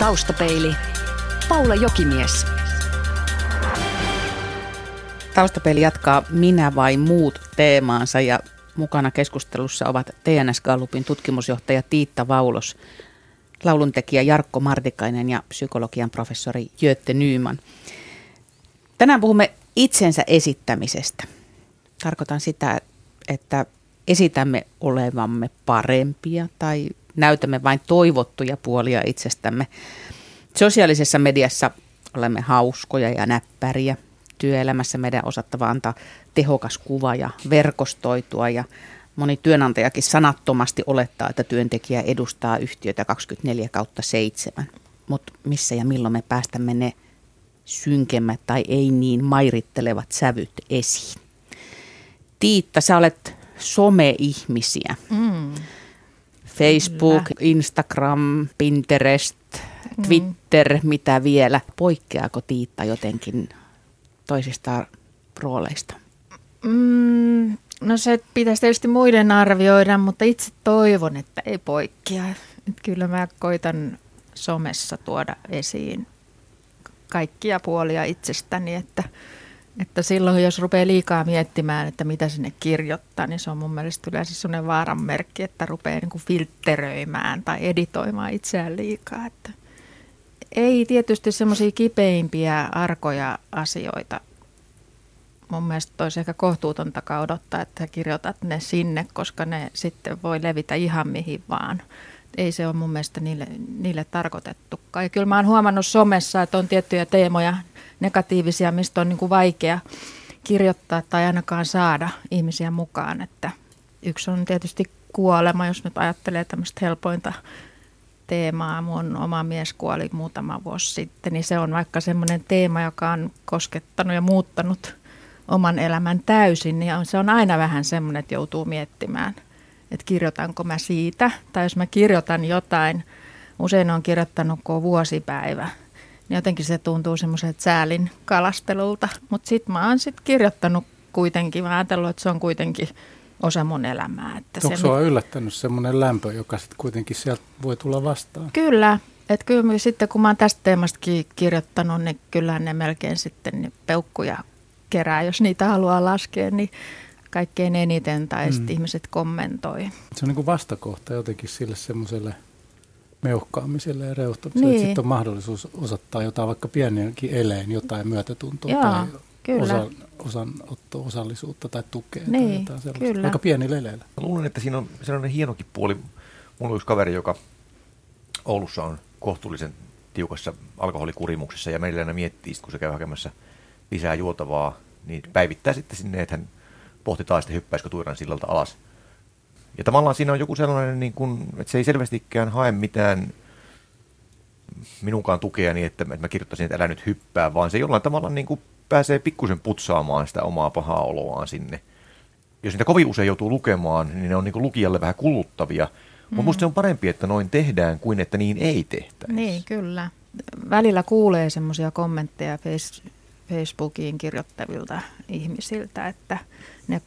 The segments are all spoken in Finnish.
Taustapeili. Paula Jokimies. Taustapeili jatkaa Minä vai muut teemaansa ja mukana keskustelussa ovat TNS Gallupin tutkimusjohtaja Tiitta Vaulos, lauluntekijä Jarkko Martikainen ja psykologian professori Jötte Nyyman. Tänään puhumme itsensä esittämisestä. Tarkoitan sitä, että esitämme olevamme parempia tai näytämme vain toivottuja puolia itsestämme. Sosiaalisessa mediassa olemme hauskoja ja näppäriä. Työelämässä meidän osattava antaa tehokas kuva ja verkostoitua ja moni työnantajakin sanattomasti olettaa, että työntekijä edustaa yhtiötä 24 kautta 7. Mutta missä ja milloin me päästämme ne synkemmät tai ei niin mairittelevat sävyt esiin? Tiitta, sä olet some-ihmisiä. Mm. Facebook, Kyllä. Instagram, Pinterest, mm. Twitter, mm. mitä vielä. Poikkeaako Tiitta jotenkin toisista rooleista? Mm, no se pitäisi tietysti muiden arvioida, mutta itse toivon, että ei poikkea. Et kyllä mä koitan somessa tuoda esiin kaikkia puolia itsestäni, että – että silloin, jos rupeaa liikaa miettimään, että mitä sinne kirjoittaa, niin se on mun mielestä yleensä sellainen vaaran merkki, että rupeaa niin kuin filtteröimään tai editoimaan itseään liikaa. Että ei tietysti semmoisia kipeimpiä, arkoja asioita. Mun mielestä olisi ehkä kohtuutonta odottaa, että kirjoitat ne sinne, koska ne sitten voi levitä ihan mihin vaan. Ei se ole mun mielestä niille, niille tarkoitettukaan. Ja kyllä mä oon huomannut somessa, että on tiettyjä teemoja, negatiivisia, mistä on niin kuin vaikea kirjoittaa tai ainakaan saada ihmisiä mukaan. Että yksi on tietysti kuolema, jos nyt ajattelee tämmöistä helpointa teemaa. Mun oma mies kuoli muutama vuosi sitten, niin se on vaikka semmoinen teema, joka on koskettanut ja muuttanut oman elämän täysin, niin se on aina vähän semmoinen, että joutuu miettimään, että kirjoitanko mä siitä, tai jos mä kirjoitan jotain, usein on kirjoittanut kun vuosipäivä, niin jotenkin se tuntuu semmoiselta säälin kalastelulta. Mutta sitten mä oon sitten kirjoittanut kuitenkin, mä ajatellut, että se on kuitenkin osa mun elämää. Että Onko se, sua yllättänyt semmoinen lämpö, joka sitten kuitenkin sieltä voi tulla vastaan? Kyllä, että kyllä sitten kun mä oon tästä teemasta kirjoittanut, niin kyllähän ne melkein sitten niin peukkuja kerää, jos niitä haluaa laskea, niin kaikkein eniten tai mm. ihmiset kommentoi. Se on niin kuin vastakohta jotenkin sille semmoiselle – meuhkaamiselle ja reuhtamiselle. Niin. Sitten on mahdollisuus osoittaa jotain vaikka pieniäkin eleen, jotain myötätuntoa Joo, tai kyllä. Osa, osanotto, osallisuutta tai tukea niin, tai jotain sellaista. Kyllä. Aika pieni leleillä. Luulen, että siinä on sellainen hienokin puoli. Mulla on yksi kaveri, joka Oulussa on kohtuullisen tiukassa alkoholikurimuksessa ja meillä aina miettii, kun se käy hakemassa lisää juotavaa, niin päivittää sitten sinne, että hän pohtitaan sitten hyppäisikö Tuiran sillalta alas – ja tavallaan siinä on joku sellainen, niin kuin, että se ei selvästikään hae mitään minunkaan tukea niin, että mä kirjoittaisin, että älä nyt hyppää, vaan se jollain tavalla niin kuin pääsee pikkusen putsaamaan sitä omaa pahaa oloaan sinne. Jos niitä kovin usein joutuu lukemaan, niin ne on niin kuin lukijalle vähän kuluttavia. Mm. Mutta musta se on parempi, että noin tehdään, kuin että niin ei tehtäisi. Niin, kyllä. Välillä kuulee semmoisia kommentteja Facebookiin kirjoittavilta ihmisiltä, että ne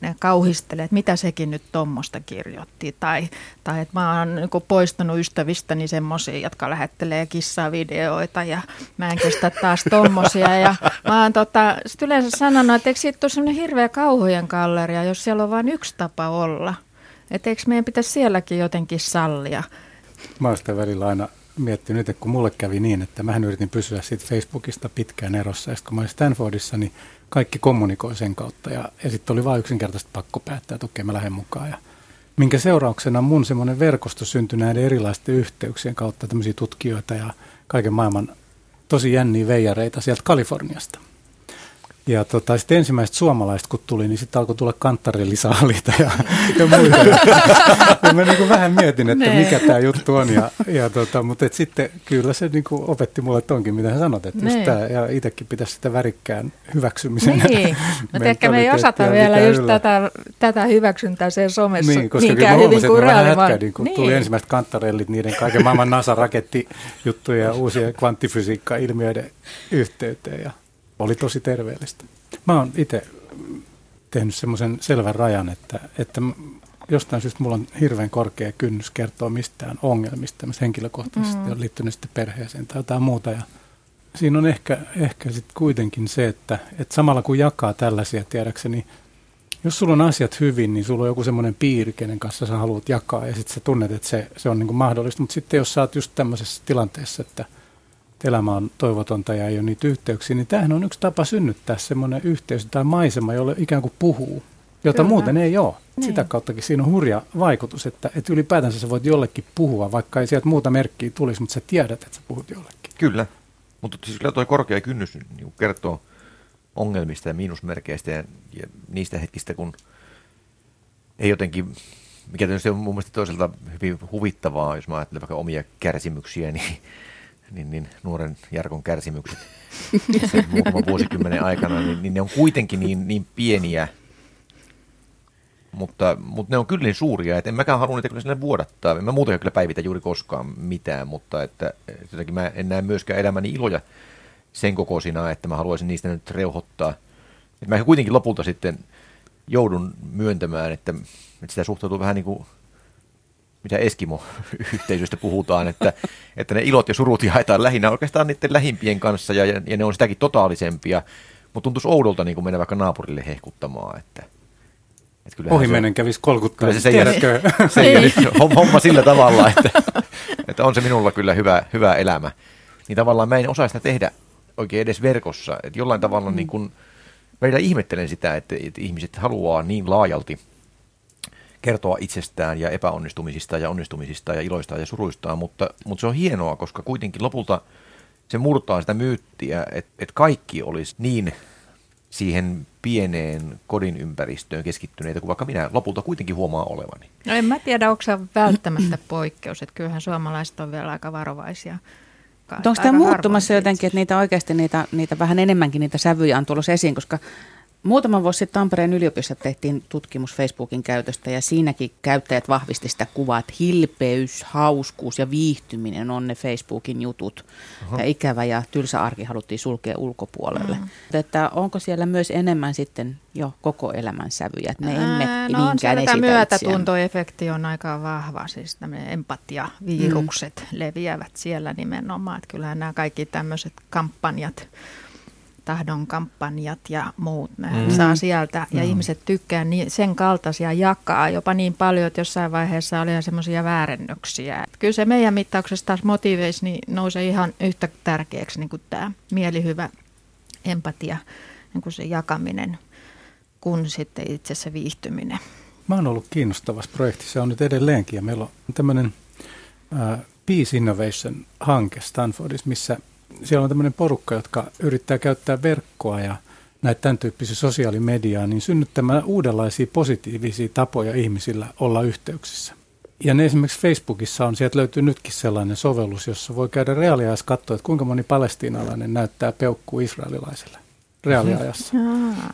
ne kauhistelee, että mitä sekin nyt tuommoista kirjoitti. Tai, tai että mä oon niin poistanut ystävistäni semmoisia, jotka lähettelee kissavideoita ja mä en kestä taas tommosia. Ja mä oon tota, yleensä sanonut, että eikö siitä semmoinen hirveä kauhujen galleria, jos siellä on vain yksi tapa olla. Että eikö meidän pitäisi sielläkin jotenkin sallia. Mä oon sitä välillä aina miettinyt, että kun mulle kävi niin, että mä yritin pysyä siitä Facebookista pitkään erossa. Ja kun mä olin Stanfordissa, niin kaikki kommunikoi sen kautta. Ja, ja sitten oli vain yksinkertaisesti pakko päättää, että okei, mä lähden mukaan. Ja minkä seurauksena mun semmoinen verkosto syntyi näiden erilaisten yhteyksien kautta, tämmöisiä tutkijoita ja kaiken maailman tosi jänniä veijareita sieltä Kaliforniasta. Ja tota, sitten ensimmäiset suomalaiset kun tuli, niin sitten alkoi tulla kanttarillisaalita ja, ja muita. Ja, mä niin vähän mietin, että ne. mikä tämä juttu on. Ja, ja tota, mutta et sitten kyllä se niin kuin opetti mulle tonkin, mitä hän sanot. Että just tää, ja itsekin pitäisi sitä värikkään hyväksymisen. Niin, mutta ehkä me ei osata vielä just tätä, tätä hyväksyntää sen somessa niin, koska niinkään hyvin kuin reaalimaailma. Niin, kun niin. tuli ensimmäiset kanttarellit, niiden kaiken maailman NASA-rakettijuttuja ja uusia kvanttifysiikka-ilmiöiden yhteyteen. Ja oli tosi terveellistä. Mä oon itse tehnyt semmoisen selvän rajan, että, että jostain syystä mulla on hirveän korkea kynnys kertoa mistään ongelmista, henkilökohtaisesti mm. on liittynyt sitten perheeseen tai jotain muuta. Ja siinä on ehkä, ehkä sitten kuitenkin se, että, että samalla kun jakaa tällaisia tiedäkseni, jos sulla on asiat hyvin, niin sulla on joku semmoinen piiri, kenen kanssa sä haluat jakaa ja sitten sä tunnet, että se, se on niin mahdollista. Mutta sitten jos sä oot just tämmöisessä tilanteessa, että elämä on toivotonta ja ei ole niitä yhteyksiä, niin tämähän on yksi tapa synnyttää semmoinen yhteys tai maisema, jolle ikään kuin puhuu, jota Kyllä. muuten ei ole. Niin. Sitä kauttakin siinä on hurja vaikutus, että, että ylipäätänsä sä voit jollekin puhua, vaikka ei sieltä muuta merkkiä tulisi, mutta sä tiedät, että sä puhut jollekin. Kyllä, mutta siis kyllä tuo korkea kynnys niin kertoo ongelmista ja miinusmerkeistä ja, ja niistä hetkistä, kun ei jotenkin, mikä tietysti on mun mielestä toisaalta hyvin huvittavaa, jos mä ajattelen vaikka omia kärsimyksiä, niin, niin, niin nuoren Jarkon kärsimykset sen muutaman vuosikymmenen aikana, niin, niin ne on kuitenkin niin, niin pieniä, mutta, mutta ne on kyllä niin suuria, että en mäkään halua niitä kyllä sinne vuodattaa. En mä muutenkaan kyllä päivitä juuri koskaan mitään, mutta että, että mä en näe myöskään elämäni iloja sen kokoisina, että mä haluaisin niistä nyt reuhottaa. Että mä kuitenkin lopulta sitten joudun myöntämään, että, että sitä suhtautuu vähän niin kuin mitä Eskimo-yhteisöistä puhutaan, että, että ne ilot ja surut jaetaan lähinnä oikeastaan niiden lähimpien kanssa ja, ja ne on sitäkin totaalisempia, mutta tuntuisi oudolta niin kuin mennä vaikka naapurille hehkuttamaan, että, että Ohi menen kävisi kolkuttaa. Kyllä se, se, se, se homma sillä tavalla, että, että on se minulla kyllä hyvä, hyvä elämä. Niin tavallaan mä en osaa sitä tehdä oikein edes verkossa. Että jollain tavalla mm. niin kun, välillä ihmettelen sitä, että, että ihmiset haluaa niin laajalti kertoa itsestään ja epäonnistumisista ja onnistumisista ja iloista ja suruistaan, mutta, mutta se on hienoa, koska kuitenkin lopulta se murtaa sitä myyttiä, että, että kaikki olisi niin siihen pieneen kodin ympäristöön keskittyneitä kuin vaikka minä lopulta kuitenkin huomaa olevani. No en mä tiedä, onko se välttämättä poikkeus, että kyllähän suomalaiset on vielä aika varovaisia Onko tämä muuttumassa jotenkin, että niitä oikeasti niitä, niitä vähän enemmänkin niitä sävyjä on tulossa esiin, koska Muutama vuosi sitten Tampereen yliopistossa tehtiin tutkimus Facebookin käytöstä ja siinäkin käyttäjät vahvisti sitä kuvaa, että hilpeys, hauskuus ja viihtyminen on ne Facebookin jutut. Aha. Ja ikävä ja tylsä arki haluttiin sulkea ulkopuolelle. Mm. Että onko siellä myös enemmän sitten jo koko elämän sävyjä, että me emme Ää, no niinkään on myötätuntoefekti on aika vahva, siis tämmöinen empatia, virukset mm. leviävät siellä nimenomaan. Että kyllähän nämä kaikki tämmöiset kampanjat tahdon kampanjat ja muut, ne mm. saa sieltä ja mm. ihmiset tykkää niin, sen kaltaisia jakaa jopa niin paljon, että jossain vaiheessa oli semmoisia väärennöksiä. Kyllä se meidän mittauksessa taas motiiveissa niin nousee ihan yhtä tärkeäksi niin kuin tämä mielihyvä empatia, niin kuin se jakaminen, kuin sitten itse se viihtyminen. Mä oon ollut kiinnostavassa projektissa, on nyt edelleenkin ja meillä on tämmöinen äh, Peace Innovation-hanke Stanfordissa, missä siellä on tämmöinen porukka, jotka yrittää käyttää verkkoa ja näitä tämän tyyppisiä sosiaalimediaa, niin synnyttämään uudenlaisia positiivisia tapoja ihmisillä olla yhteyksissä. Ja ne esimerkiksi Facebookissa on, sieltä löytyy nytkin sellainen sovellus, jossa voi käydä reaaliajassa katsoa, että kuinka moni palestiinalainen näyttää peukkuu israelilaiselle reaaliajassa.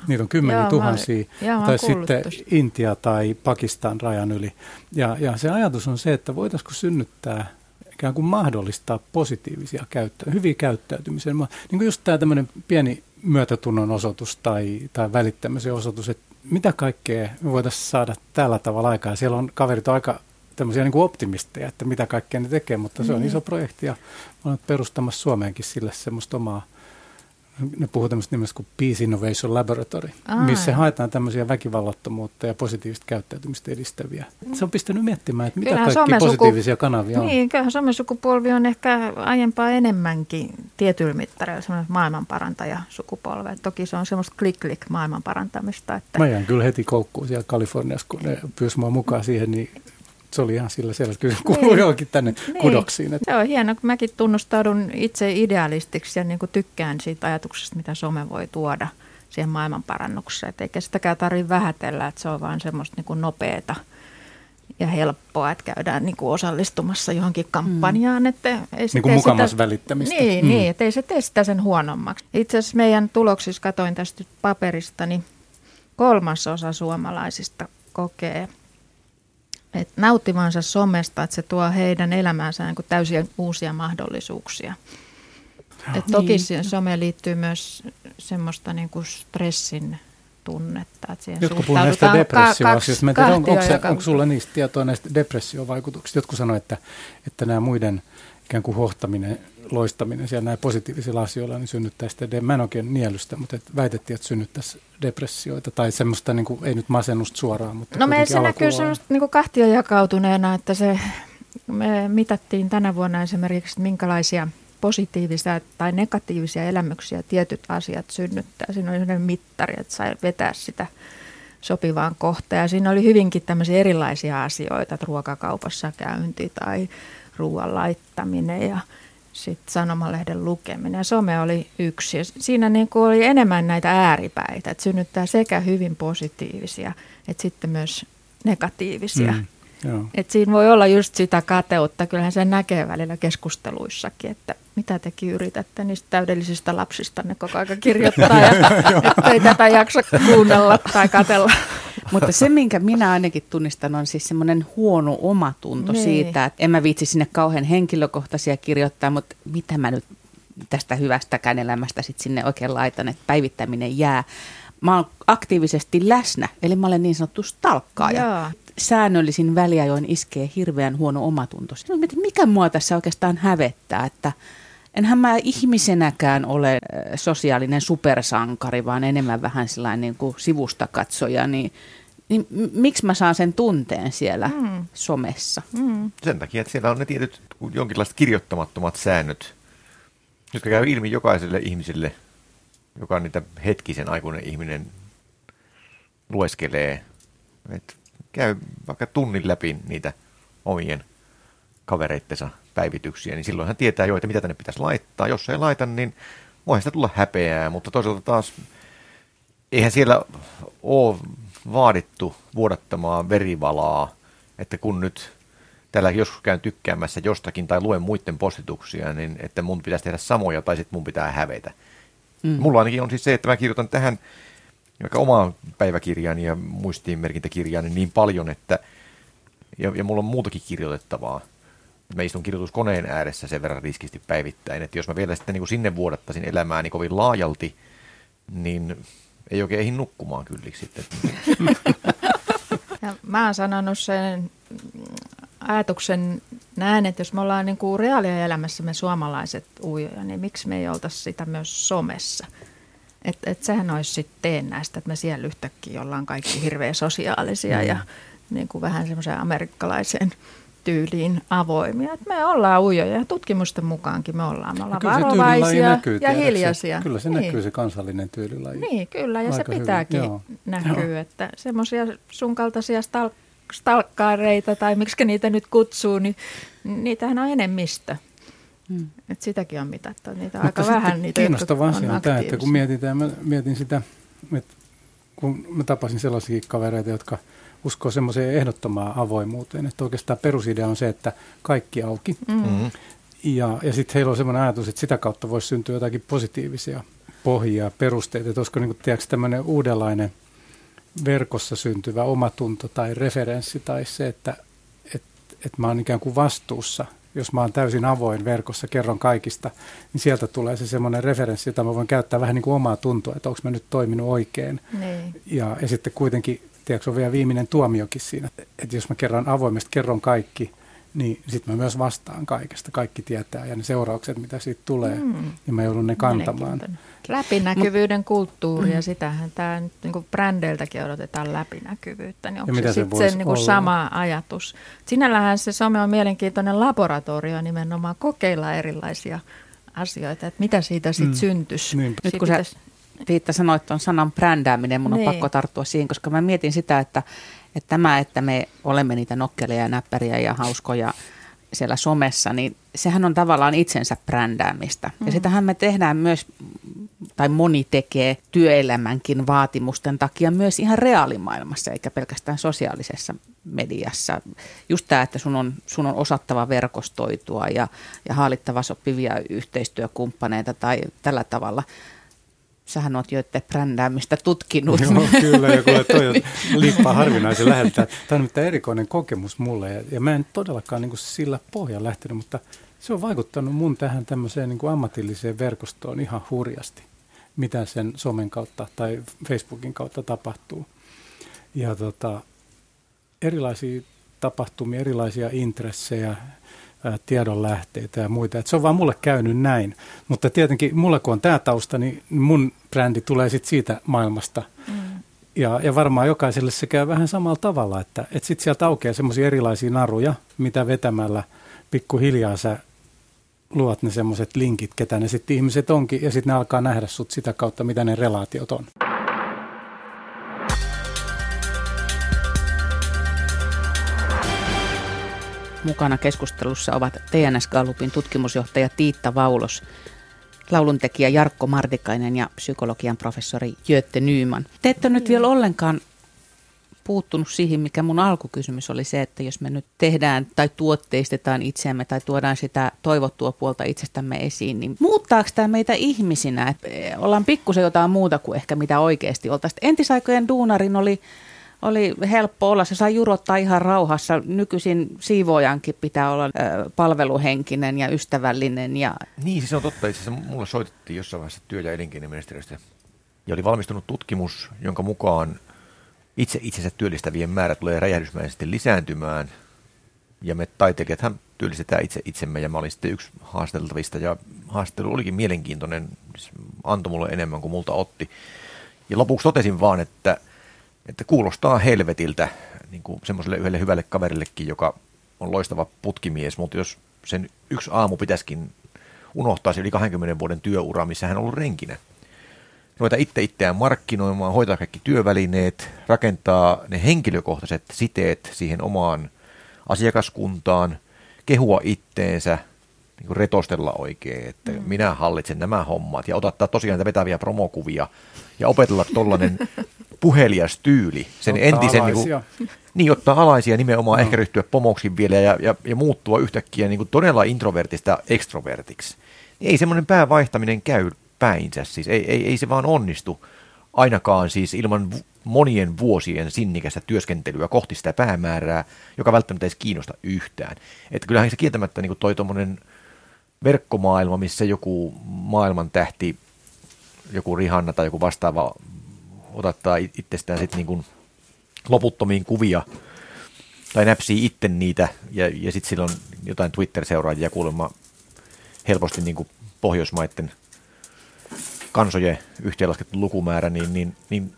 Niitä on kymmeniä Joo, tuhansia, Joo, tai sitten tosta. Intia tai Pakistan rajan yli. Ja, ja se ajatus on se, että voitaisiinko synnyttää ikään kuin mahdollistaa positiivisia käyttöä, hyviä käyttäytymisen. Niin kuin just tämä tämmöinen pieni myötätunnon osoitus tai, tai välittämisen osoitus, että mitä kaikkea me voitaisiin saada tällä tavalla aikaa. Siellä on kaverit aika tämmöisiä niin kuin optimisteja, että mitä kaikkea ne tekee, mutta se on mm. iso projekti ja olen perustamassa Suomeenkin sille semmoista omaa ne puhuu tämmöistä nimestä kuin Peace Innovation Laboratory, Aa. missä haetaan tämmöisiä väkivallattomuutta ja positiivista käyttäytymistä edistäviä. Se on pistänyt miettimään, että mitä kyllähän kaikki positiivisia suku... kanavia on. Niin, kyllähän somesukupolvi on ehkä aiempaa enemmänkin tietyllä mittareilla semmoinen maailmanparantaja sukupolve. Toki se on semmoista klik-klik maailmanparantamista. Että... Mä jään kyllä heti koukkuun siellä Kaliforniassa, kun ne pyysi mua mukaan siihen, niin se oli ihan sillä selvä, kyllä kuuluu niin. johonkin tänne niin. kudoksiin. Että. Se on hienoa, kun mäkin tunnustaudun itse idealistiksi ja niin kuin tykkään siitä ajatuksesta, mitä some voi tuoda siihen maailmanparannukseen. Et eikä sitäkään tarvitse vähätellä, että se on vain semmoista niin kuin nopeata ja helppoa, että käydään niin kuin osallistumassa johonkin kampanjaan. Mm. Että ei se niin kuin mukamas sitä, välittämistä. Niin, mm. niin, että ei se tee sitä sen huonommaksi. Itse asiassa meidän tuloksissa, katoin tästä paperista, niin kolmasosa suomalaisista kokee – et nauttivansa somesta, että se tuo heidän elämäänsä niin täysin uusia mahdollisuuksia. Et toki niin. some liittyy myös semmoista niin kuin stressin tunnetta. Että siihen Jotkut puhuvat näistä depressioasioista. Ka- onko, onko, joka... onko sulla niistä tietoa näistä depressiovaikutuksista? Jotkut sanoivat, että, että nämä muiden ikään kuin hohtaminen, loistaminen siellä näin positiivisilla asioilla, niin synnyttää sitä, de- mä en oikein nielystä, mutta et väitettiin, että synnyttäisi depressioita tai semmoista, niin kuin, ei nyt masennusta suoraan, mutta No meissä näkyy semmoista niin kahtia jakautuneena, että se, me mitattiin tänä vuonna esimerkiksi, minkälaisia positiivisia tai negatiivisia elämyksiä tietyt asiat synnyttää. Siinä oli sellainen mittari, että sai vetää sitä sopivaan kohtaan. Ja siinä oli hyvinkin tämmöisiä erilaisia asioita, että ruokakaupassa käynti tai ruoan laittaminen ja sitten sanomalehden lukeminen. Ja some oli yksi. Ja siinä niin kuin oli enemmän näitä ääripäitä, että synnyttää sekä hyvin positiivisia, että sitten myös negatiivisia. Mm. Et siinä voi olla just sitä kateutta, kyllähän se näkee välillä keskusteluissakin, että mitä tekin yritätte niistä täydellisistä lapsista ne koko aika kirjoittaa ja ei tätä jaksa kuunnella tai katella. Mutta se, minkä minä ainakin tunnistan, on siis semmoinen huono omatunto niin. siitä, että en mä viitsi sinne kauhean henkilökohtaisia kirjoittaa, mutta mitä mä nyt tästä hyvästäkään elämästä sitten sinne oikein laitan, että päivittäminen jää. Mä oon aktiivisesti läsnä, eli mä olen niin sanottu stalkkaaja. Joo säännöllisin väliajoin iskee hirveän huono omatunto. Mikä mua tässä oikeastaan hävettää, että enhän mä ihmisenäkään ole sosiaalinen supersankari, vaan enemmän vähän sellainen niin kuin sivusta katsoja, niin, niin miksi mä saan sen tunteen siellä mm. somessa? Mm. Sen takia, että siellä on ne tietyt jonkinlaiset kirjoittamattomat säännöt, jotka käy ilmi jokaiselle ihmiselle, joka niitä hetkisen aikuinen ihminen lueskelee. Et käy vaikka tunnin läpi niitä omien kavereittensa päivityksiä, niin silloin hän tietää jo, että mitä tänne pitäisi laittaa. Jos ei laita, niin voi sitä tulla häpeää, mutta toisaalta taas eihän siellä ole vaadittu vuodattamaan verivalaa, että kun nyt täällä joskus käyn tykkäämässä jostakin tai luen muiden postituksia, niin että mun pitäisi tehdä samoja tai sitten mun pitää hävetä. Mm. Mulla ainakin on siis se, että mä kirjoitan tähän vaikka omaan päiväkirjaani ja muistiinmerkintäkirjaani niin paljon, että ja, ja mulla on muutakin kirjoitettavaa. Mä istun kirjoituskoneen ääressä sen verran riskisti päivittäin, että jos mä vielä sitten niin kuin sinne vuodattaisin elämääni kovin laajalti, niin ei oikein ehdi nukkumaan kylliksi sitten. Ja mä oon sanonut sen ajatuksen näin, että jos me ollaan niin kuin reaalielämässä me suomalaiset ujoja, niin miksi me ei oltaisi sitä myös somessa? Että et sehän olisi sitten teennäistä, että me siellä yhtäkkiä ollaan kaikki hirveän sosiaalisia mm. ja niin kuin vähän semmoiseen amerikkalaiseen tyyliin avoimia. Et me ollaan ujoja ja tutkimusten mukaankin me ollaan. Me ollaan varovaisia näkyy, ja hiljaisia. Kyllä se niin. näkyy se kansallinen tyylilaji. Niin, kyllä ja Aika se pitääkin näkyä, että semmoisia sun kaltaisia stalk- stalkkaareita tai miksi niitä nyt kutsuu, niin niitähän on enemmistö. Hmm. Et sitäkin on mitattu. Niitä on aika vähän niitä, Kiinnostava asia on tämä, että kun mietitään, mä mietin sitä, että kun mä tapasin sellaisia kavereita, jotka uskoo semmoiseen ehdottomaan avoimuuteen, että oikeastaan perusidea on se, että kaikki auki. Mm-hmm. Ja, ja sitten heillä on semmoinen ajatus, että sitä kautta voisi syntyä jotakin positiivisia pohjia, perusteita, että olisiko niin tämmöinen uudenlainen verkossa syntyvä omatunto tai referenssi tai se, että et, et mä oon ikään kuin vastuussa – jos mä oon täysin avoin verkossa, kerron kaikista, niin sieltä tulee se semmoinen referenssi, jota mä voin käyttää vähän niin kuin omaa tuntua, että onko mä nyt toiminut oikein. Niin. Ja, ja sitten kuitenkin, tiedätkö, on vielä viimeinen tuomiokin siinä, että jos mä kerran avoimesti kerron kaikki, niin sitten mä myös vastaan kaikesta. Kaikki tietää ja ne seuraukset, mitä siitä tulee, mm. ja mä joudun ne kantamaan. Läpinäkyvyyden Mut, kulttuuri ja mm. sitähän tämä niin brändeiltäkin odotetaan läpinäkyvyyttä. Niin onko se, se sitten se niin kuin sama ajatus? Sinällähän se some on mielenkiintoinen laboratorio nimenomaan kokeilla erilaisia asioita, että mitä siitä sitten mm. syntyisi. Niin. Nyt kun sä Riitta sanoit tuon sanan brändääminen, mun on niin. pakko tarttua siihen, koska mä mietin sitä, että, että tämä, että me olemme niitä nokkelia ja näppäriä ja hauskoja siellä somessa, niin sehän on tavallaan itsensä brändäämistä. Mm. Ja sitähän me tehdään myös, tai moni tekee työelämänkin vaatimusten takia myös ihan reaalimaailmassa, eikä pelkästään sosiaalisessa mediassa. Just tämä, että sun on, sun on osattava verkostoitua ja, ja haalittava sopivia yhteistyökumppaneita tai tällä tavalla – sähän oot jo brändäämistä tutkinut. Joo, kyllä, ja kuule, toi on liippaa harvinaisen läheltä. Tämä on erikoinen kokemus mulle, ja, ja mä en todellakaan niin kuin sillä pohjalla lähtenyt, mutta se on vaikuttanut mun tähän tämmöiseen niin kuin ammatilliseen verkostoon ihan hurjasti. mitä sen somen kautta tai Facebookin kautta tapahtuu. Ja tota, erilaisia tapahtumia, erilaisia intressejä, tiedonlähteitä ja muita. Et se on vaan mulle käynyt näin. Mutta tietenkin mulle kun on tämä tausta, niin mun brändi tulee sitten siitä maailmasta. Mm. Ja, ja varmaan jokaiselle se käy vähän samalla tavalla, että, että sitten sieltä aukeaa semmoisia erilaisia naruja, mitä vetämällä pikkuhiljaa sä luot ne semmoiset linkit, ketä ne sitten ihmiset onkin, ja sitten ne alkaa nähdä sut sitä kautta, mitä ne relaatiot on. Mukana keskustelussa ovat TNS Gallupin tutkimusjohtaja Tiitta Vaulos, lauluntekijä Jarkko Martikainen ja psykologian professori Jötte Nyyman. Te ette nyt vielä ollenkaan puuttunut siihen, mikä mun alkukysymys oli se, että jos me nyt tehdään tai tuotteistetaan itseämme tai tuodaan sitä toivottua puolta itsestämme esiin, niin muuttaako tämä meitä ihmisinä? Että ollaan pikkusen jotain muuta kuin ehkä mitä oikeasti oltaisiin. Entisaikojen duunarin oli oli helppo olla. Se sai jurottaa ihan rauhassa. Nykyisin siivoojankin pitää olla ö, palveluhenkinen ja ystävällinen. Ja... Niin, siis on totta. Itse asiassa mulle soitettiin jossain vaiheessa työ- ja elinkeinoministeriöstä. Ja oli valmistunut tutkimus, jonka mukaan itse itsensä työllistävien määrä tulee räjähdysmäisesti lisääntymään. Ja me taiteilijathan työllistetään itse itsemme ja mä olin sitten yksi haasteltavista ja haastattelu olikin mielenkiintoinen, antoi mulle enemmän kuin multa otti. Ja lopuksi totesin vaan, että, että kuulostaa helvetiltä niin kuin semmoiselle yhdelle hyvälle kaverillekin, joka on loistava putkimies, mutta jos sen yksi aamu pitäisikin unohtaa se yli 20 vuoden työura, missä hän on ollut renkinä, ruveta itse itseään markkinoimaan, hoitaa kaikki työvälineet, rakentaa ne henkilökohtaiset siteet siihen omaan asiakaskuntaan, kehua itteensä, niin kuin retostella oikein, että mm. minä hallitsen nämä hommat ja ottaa tosiaan näitä vetäviä promokuvia ja opetella tollainen puhelias tyyli, sen ottaa entisen, niin, kuin, niin ottaa alaisia nimenomaan, no. ehkä ryhtyä pomoksi vielä ja, ja, ja muuttua yhtäkkiä niin kuin todella introvertista ekstrovertiksi. Niin ei semmoinen päävaihtaminen käy päinsä. Siis ei, ei, ei se vaan onnistu ainakaan siis ilman monien vuosien sinnikästä työskentelyä kohti sitä päämäärää, joka välttämättä ei kiinnosta yhtään. Että kyllähän se kieltämättä niin toi tuommoinen verkkomaailma, missä joku maailman tähti, joku Rihanna tai joku vastaava otattaa itsestään sitten niin kuin loputtomiin kuvia tai näpsii itse niitä ja, ja sitten silloin jotain Twitter-seuraajia kuulemma helposti niin kuin Pohjoismaiden – kansojen yhteenlaskettu lukumäärä, niin, niin, niin,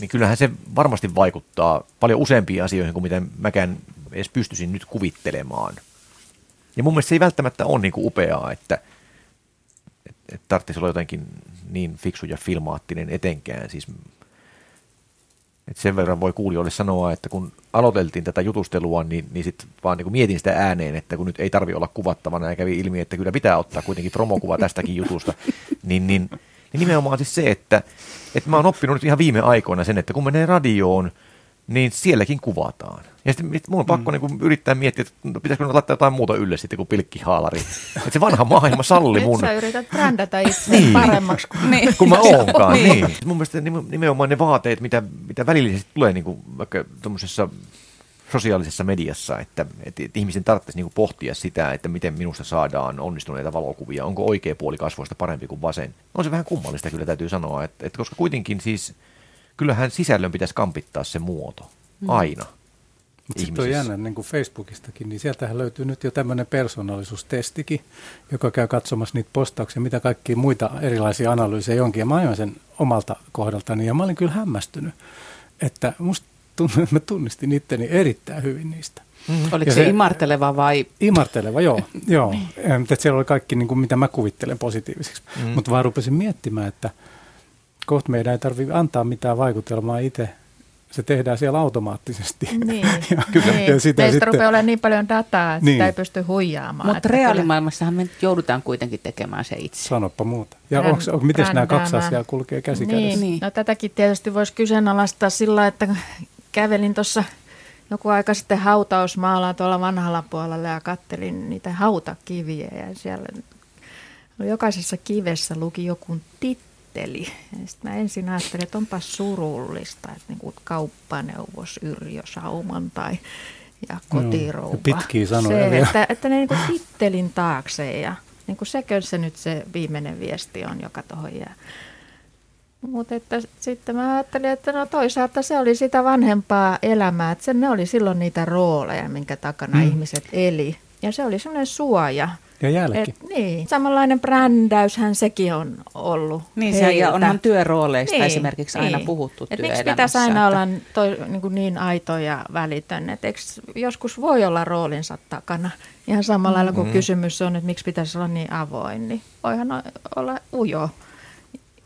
niin kyllähän se varmasti vaikuttaa paljon useampiin asioihin kuin miten mäkään edes pystyisin nyt kuvittelemaan. Ja mun mielestä se ei välttämättä ole niin kuin upeaa, että, että, että tarvitsisi olla jotenkin niin fiksu ja filmaattinen etenkään. Siis, että sen verran voi kuulijoille sanoa, että kun aloiteltiin tätä jutustelua, niin, niin sitten vaan niin mietin sitä ääneen, että kun nyt ei tarvi olla kuvattavana ja kävi ilmi, että kyllä pitää ottaa kuitenkin promokuva tästäkin jutusta, niin, niin niin nimenomaan siis se, että, että mä oon oppinut nyt ihan viime aikoina sen, että kun menee radioon, niin sielläkin kuvataan. Ja sitten mun on pakko mm. niin yrittää miettiä, että no, pitäisikö laittaa jotain muuta ylle sitten kuin pilkkihaalari. että se vanha maailma salli mun. Nyt sä yrität brändätä itse niin. paremmaksi kuin, niin. kuin mä oonkaan. niin. niin. Mun mielestä nimenomaan ne vaateet, mitä, mitä välillisesti tulee niin kuin vaikka tuommoisessa sosiaalisessa mediassa, että, että, että ihmisen tarvitsisi niin pohtia sitä, että miten minusta saadaan onnistuneita valokuvia, onko oikea puoli kasvoista parempi kuin vasen. On se vähän kummallista kyllä täytyy sanoa, että, että koska kuitenkin siis, kyllähän sisällön pitäisi kampittaa se muoto, mm. aina. Mutta sitten on jännä niin kuin Facebookistakin, niin sieltähän löytyy nyt jo tämmöinen persoonallisuustestikin, joka käy katsomassa niitä postauksia, mitä kaikkia muita erilaisia analyysejä onkin. Ja mä ajoin sen omalta kohdaltani ja mä olin kyllä hämmästynyt, että musta että mä tunnistin itteni erittäin hyvin niistä. Mm-hmm. Oliko se, se imarteleva vai? Imarteleva, joo. joo. Että siellä oli kaikki, niin kuin, mitä mä kuvittelen positiiviseksi. Mm-hmm. Mutta vaan rupesin miettimään, että kohta meidän ei tarvitse antaa mitään vaikutelmaa itse. Se tehdään siellä automaattisesti. Niin, ja, niin. Ja sitä Meistä sitten, rupeaa olemaan niin paljon dataa, että niin. sitä ei pysty huijaamaan. Mutta reaalimaailmassahan me joudutaan kuitenkin tekemään se itse. Sanoppa muuta. Ja onko, onko, miten nämä kaksi asiaa kulkee käsi niin. niin. No tätäkin tietysti voisi kyseenalaistaa sillä, että kävelin tuossa joku aika sitten hautausmaalla tuolla vanhalla puolella ja kattelin niitä hautakiviä ja siellä jokaisessa kivessä luki joku titteli. Ja sitten mä ensin ajattelin, että onpa surullista, että niin kuin kauppaneuvos Yrjö Sauman tai ja kotirouva. No, pitkiä sanoja se, Että, että ne niin kuin tittelin taakse ja niin kuin sekö se nyt se viimeinen viesti on, joka tuohon jää. Mutta että sitten mä ajattelin, että no toisaalta se oli sitä vanhempaa elämää, että se, ne oli silloin niitä rooleja, minkä takana mm. ihmiset eli. Ja se oli semmoinen suoja. Ja jälki. Et, niin, samanlainen brändäyshän sekin on ollut Niin, se, ja onhan työrooleista niin, esimerkiksi aina niin. puhuttu Et miksi pitäisi aina että... olla toi, niin, kuin niin aito ja välitön? Et eikö joskus voi olla roolinsa takana? Ihan samalla lailla kuin mm-hmm. kysymys on, että miksi pitäisi olla niin avoin, niin voihan olla ujo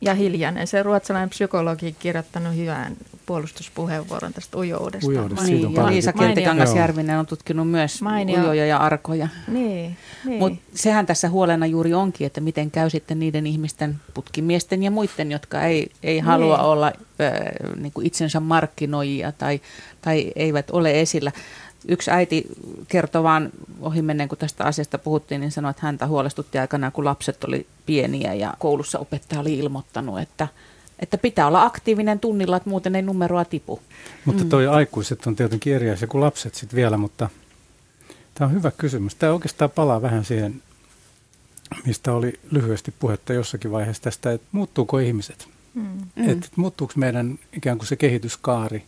ja hiljainen. Se ruotsalainen psykologi kirjoittanut hyvän puolustuspuheenvuoron tästä ujoudesta. Ujoudesta, niin, ja Liisa Kiltikangas-Järvinen on tutkinut myös Mainio. ujoja ja arkoja. Niin, niin. Mutta sehän tässä huolena juuri onkin, että miten käy sitten niiden ihmisten, putkimiesten ja muiden, jotka ei, ei niin. halua olla äh, niin kuin itsensä markkinoijia tai, tai eivät ole esillä yksi äiti kertoi vaan ohimennen, kun tästä asiasta puhuttiin, niin sanoi, että häntä huolestutti aikana, kun lapset oli pieniä ja koulussa opettaja oli ilmoittanut, että, että pitää olla aktiivinen tunnilla, että muuten ei numeroa tipu. Mutta toi mm. aikuiset on tietenkin eri asia kuin lapset sitten vielä, mutta tämä on hyvä kysymys. Tämä oikeastaan palaa vähän siihen, mistä oli lyhyesti puhetta jossakin vaiheessa tästä, että muuttuuko ihmiset? Mm. Että muuttuuko meidän ikään kuin se kehityskaari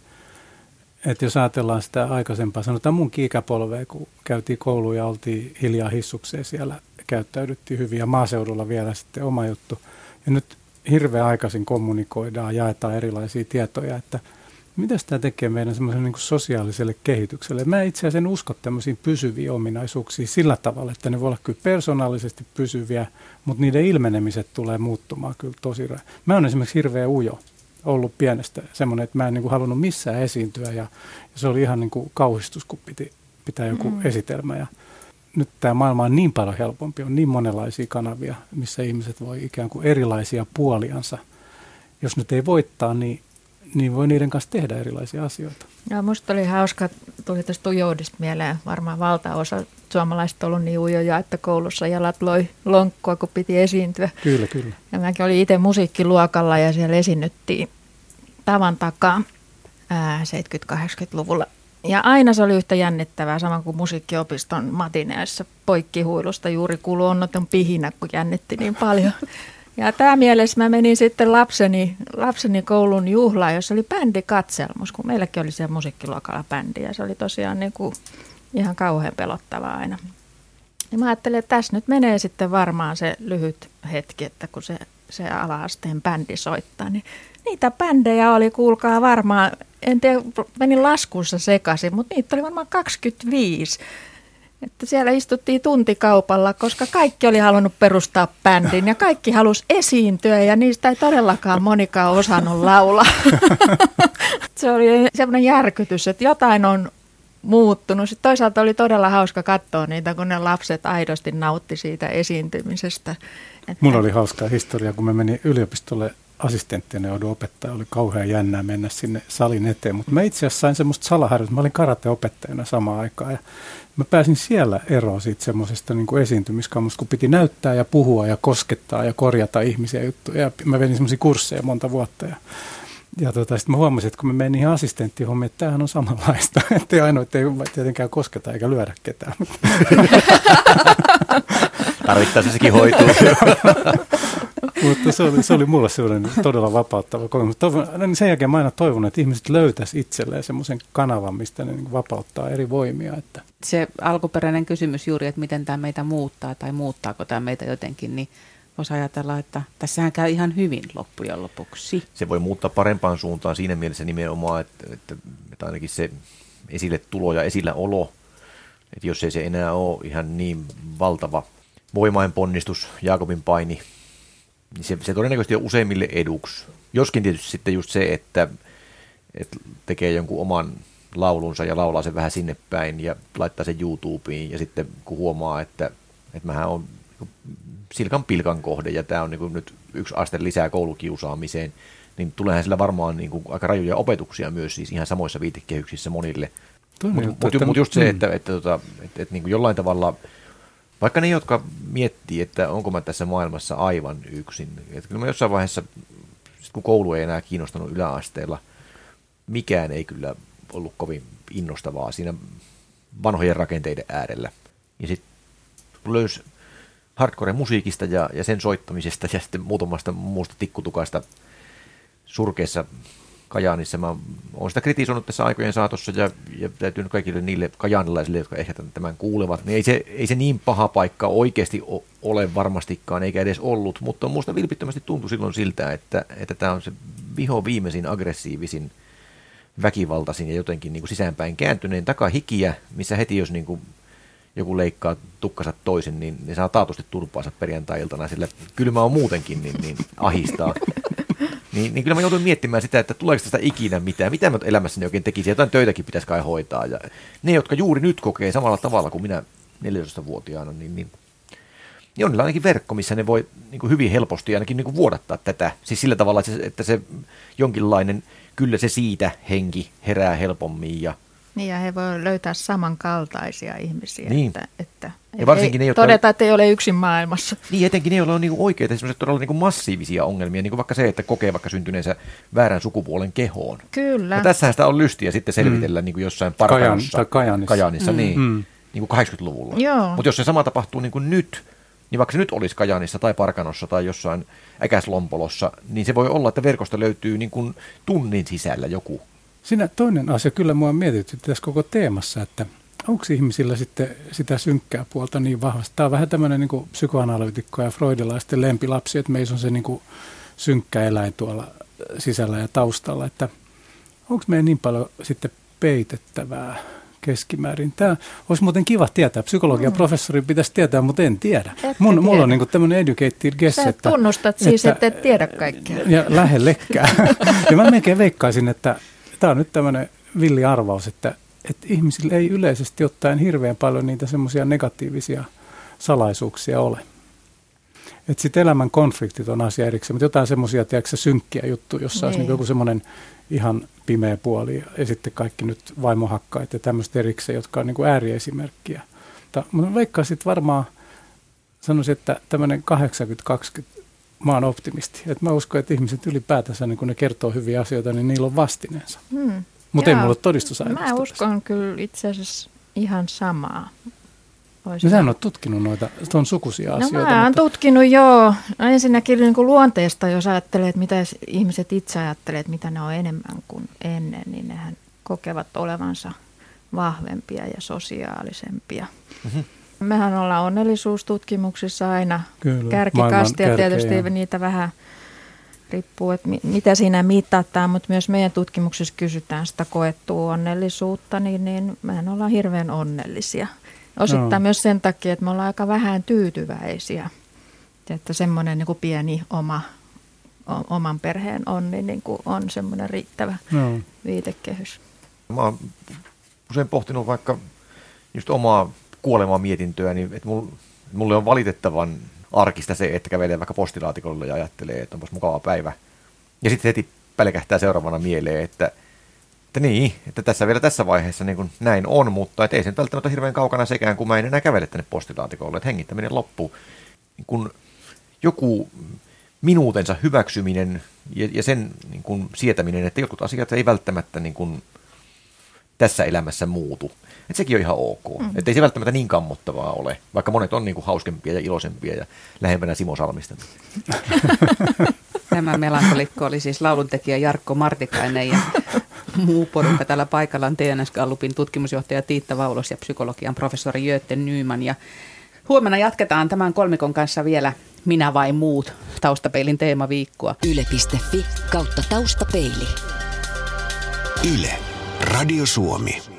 että jos ajatellaan sitä aikaisempaa, sanotaan mun ikäpolvea, kun käytiin kouluun ja oltiin hiljaa hissukseen siellä, käyttäydyttiin hyvin ja maaseudulla vielä sitten oma juttu. Ja nyt hirveän aikaisin kommunikoidaan, jaetaan erilaisia tietoja, että mitä tämä tekee meidän semmoisen niin sosiaaliselle kehitykselle. Mä itse asiassa en usko tämmöisiin pysyviin ominaisuuksiin sillä tavalla, että ne voi olla kyllä persoonallisesti pysyviä, mutta niiden ilmenemiset tulee muuttumaan kyllä tosi. Mä oon esimerkiksi hirveän ujo ollut pienestä semmoinen, että mä en niin kuin halunnut missään esiintyä ja, ja se oli ihan niin kuin kauhistus, kun piti pitää joku mm. esitelmä. Ja nyt tämä maailma on niin paljon helpompi, on niin monenlaisia kanavia, missä ihmiset voi ikään kuin erilaisia puoliansa. Jos nyt ei voittaa, niin, niin voi niiden kanssa tehdä erilaisia asioita. Ja musta oli hauska, tuli tästä ujoudesta mieleen, varmaan valtaosa suomalaiset ollut niin ujoja, että koulussa jalat loi lonkkua, kun piti esiintyä. Kyllä, kyllä. Ja mäkin olin itse musiikkiluokalla ja siellä esiinnyttiin tavan takaa 70-80-luvulla. Ja aina se oli yhtä jännittävää, sama kuin musiikkiopiston matineessa poikkihuilusta juuri kuului onnoton pihinä, kun jännitti niin paljon. Ja tämä mielessä mä menin sitten lapseni, lapseni koulun juhlaan, jossa oli bändikatselmus, kun meilläkin oli siellä musiikkiluokalla bändi ja se oli tosiaan niin kuin ihan kauhean pelottavaa aina. Ja mä ajattelin, että tässä nyt menee sitten varmaan se lyhyt hetki, että kun se, se ala-asteen bändi soittaa, niin niitä bändejä oli, kuulkaa varmaan, en tiedä, menin laskussa sekaisin, mutta niitä oli varmaan 25. Että siellä istuttiin tuntikaupalla, koska kaikki oli halunnut perustaa bändin ja kaikki halusi esiintyä ja niistä ei todellakaan monikaan osannut laulaa. Se oli semmoinen järkytys, että jotain on muuttunut. Sitten toisaalta oli todella hauska katsoa niitä, kun ne lapset aidosti nautti siitä esiintymisestä. Että... Mulla oli hauskaa historia, kun mä menin yliopistolle assistenttina joudun opettaa, oli kauhean jännää mennä sinne salin eteen, mutta mä itse asiassa sain semmoista salaharjoitusta, mä olin karateopettajana samaan aikaan ja mä pääsin siellä eroon siitä semmoisesta niin esiintymiskammosta, kun piti näyttää ja puhua ja koskettaa ja korjata ihmisiä juttuja ja mä vedin semmoisia kursseja monta vuotta ja ja tota, sitten mä huomasin, että kun mä menin niihin assistenttihommiin, että tämähän on samanlaista. Että ei ainoa, että ei tietenkään kosketa eikä lyödä ketään. Tarvittaessa sekin hoituu. Mutta se oli, se oli mulle sellainen todella vapauttava kokemus. Toivon, niin sen jälkeen mä aina toivon, että ihmiset löytäisi itselleen semmoisen kanavan, mistä ne niin vapauttaa eri voimia. Että. Se alkuperäinen kysymys juuri, että miten tämä meitä muuttaa tai muuttaako tämä meitä jotenkin, niin voisi ajatella, että tässähän käy ihan hyvin loppujen lopuksi. Se voi muuttaa parempaan suuntaan siinä mielessä nimenomaan, että, että, että ainakin se esille tulo ja esillä olo, että jos ei se enää ole ihan niin valtava voimain ponnistus, Jaakobin paini, niin se, se todennäköisesti on useimmille eduksi. Joskin tietysti sitten just se, että, että tekee jonkun oman laulunsa ja laulaa sen vähän sinne päin ja laittaa sen YouTubeen ja sitten kun huomaa, että, että mähän on silkan pilkan kohde ja tämä on niin nyt yksi aste lisää koulukiusaamiseen, niin tuleehan sillä varmaan niin kuin aika rajuja opetuksia myös siis ihan samoissa viitekehyksissä monille. Mutta mut, mut just se, että, että, että, että, että, että niin kuin jollain tavalla – vaikka ne, jotka miettii, että onko mä tässä maailmassa aivan yksin. Että kyllä mä jossain vaiheessa, kun koulu ei enää kiinnostanut yläasteella, mikään ei kyllä ollut kovin innostavaa siinä vanhojen rakenteiden äärellä. Ja sitten löysi hardcore musiikista ja, ja sen soittamisesta ja sitten muutamasta muusta tikkutukasta surkeessa Kajaanissa. Mä oon sitä kritisoinut tässä aikojen saatossa ja, ja täytyy kaikille niille kajaanilaisille, jotka ehkä tämän kuulevat, niin ei se, ei se niin paha paikka oikeasti ole varmastikaan, eikä edes ollut, mutta minusta vilpittömästi tuntui silloin siltä, että, että tämä on se viho viimeisin aggressiivisin väkivaltaisin ja jotenkin niin kuin sisäänpäin kääntyneen takahikiä, missä heti jos niin kuin joku leikkaa tukkansa toisen, niin ne saa taatusti turpaansa perjantai-iltana, sillä kylmä on muutenkin, niin, niin ahistaa. Niin, niin kyllä mä joutuin miettimään sitä, että tuleeko tästä ikinä mitään, mitä mä elämässäni oikein tekisin, jotain töitäkin pitäisi kai hoitaa. Ja ne, jotka juuri nyt kokee samalla tavalla kuin minä 14-vuotiaana, niin, niin, niin on niillä ainakin verkko, missä ne voi niin kuin hyvin helposti ainakin niin kuin vuodattaa tätä. Siis sillä tavalla, että se, että se jonkinlainen, kyllä se siitä henki herää helpommin ja niin ja he voivat löytää samankaltaisia ihmisiä, niin. että, että ja varsinkin ei, ne, jotka... todeta, että ei ole yksin maailmassa. Niin, etenkin ne, joilla on niinku oikeita todella niinku massiivisia ongelmia, niin kuin vaikka se, että kokee vaikka syntyneensä väärän sukupuolen kehoon. Kyllä. Ja tässähän sitä on lystiä sitten selvitellä mm. niin kuin jossain Parkanossa. Kajan, Kajanissa. Kajanissa mm. niin, mm. niin kuin 80-luvulla. Mutta jos se sama tapahtuu niin kuin nyt, niin vaikka se nyt olisi Kajanissa tai Parkanossa tai jossain Äkäslompolossa, niin se voi olla, että verkosta löytyy niin kuin tunnin sisällä joku Siinä toinen asia kyllä mua mietitytti tässä koko teemassa, että onko ihmisillä sitten sitä synkkää puolta niin vahvasti. Tämä on vähän tämmöinen niin psykoanalytikko ja freudilaisten lempilapsi, että meissä on se niin synkkä eläin tuolla sisällä ja taustalla, että onko meidän niin paljon sitten peitettävää keskimäärin. Tämä olisi muuten kiva tietää. Psykologian mm. professori pitäisi tietää, mutta en tiedä. Mun, mulla on niin tämmöinen educated guess. Sä että, tunnustat siis, että et tiedä kaikkea. Ja lähellekään. ja mä melkein veikkaisin, että tämä on nyt tämmöinen villi arvaus, että, että ihmisillä ei yleisesti ottaen hirveän paljon niitä semmoisia negatiivisia salaisuuksia ole. Että sitten elämän konfliktit on asia erikseen, mutta jotain semmoisia, tiedätkö synkkiä juttuja, jossa olisi niin joku semmoinen ihan pimeä puoli ja sitten kaikki nyt vaimohakkaat ja tämmöistä erikseen, jotka on niin kuin ääriesimerkkiä. Mutta veikkaisin varmaan, sanoisin, että tämmöinen 80-20 mä oon optimisti. Et mä uskon, että ihmiset ylipäätänsä, niin kun ne kertoo hyviä asioita, niin niillä on vastineensa. Hmm. Mutta ei mulla ole todistusaineistoa. Mä uskon kyllä itse asiassa ihan samaa. no sä oot tutkinut noita tuon sukuisia no, asioita. mä oon mutta... tutkinut joo. No ensinnäkin niin kuin luonteesta, jos ajattelee, että mitä ihmiset itse ajattelee, että mitä ne on enemmän kuin ennen, niin nehän kokevat olevansa vahvempia ja sosiaalisempia. Mm-hmm. Mehän ollaan onnellisuustutkimuksissa aina Kyllä, kärkikastia, tietysti niitä vähän riippuu, että mitä siinä mitataan, mutta myös meidän tutkimuksessa kysytään sitä koettua onnellisuutta, niin, niin mehän ollaan hirveän onnellisia. Osittain no. myös sen takia, että me ollaan aika vähän tyytyväisiä. Että semmoinen niin kuin pieni oma, oman perheen onni niin kuin on semmoinen riittävä no. viitekehys. Mä oon usein pohtinut vaikka just omaa kuolemaa mietintöä, niin että mulle on valitettavan arkista se, että kävelee vaikka postilaatikolle ja ajattelee, että onpas mukava päivä. Ja sitten heti pelkähtää seuraavana mieleen, että, että niin, että tässä vielä tässä vaiheessa niin kuin näin on, mutta et ei se nyt välttämättä hirveän kaukana sekään, kun mä en enää kävele tänne postilaatikolle, että hengittäminen loppuu. Niin kun joku minuutensa hyväksyminen ja, ja sen niin kun sietäminen, että jotkut asiat ei välttämättä niin kun tässä elämässä muutu. Että sekin on ihan ok. Mm. Että ei se välttämättä niin kammottavaa ole, vaikka monet on niin kuin hauskempia ja iloisempia ja lähempänä Simo Salmista. Tämä melankolikko oli siis lauluntekijä Jarkko Martikainen ja muu porukka täällä paikalla on TNS Gallupin tutkimusjohtaja Tiitta Vaulos ja psykologian professori Jötte Nyman. Ja huomenna jatketaan tämän kolmikon kanssa vielä Minä vai muut taustapeilin teemaviikkoa. Yle.fi kautta taustapeili. Yle. Radio Suomi.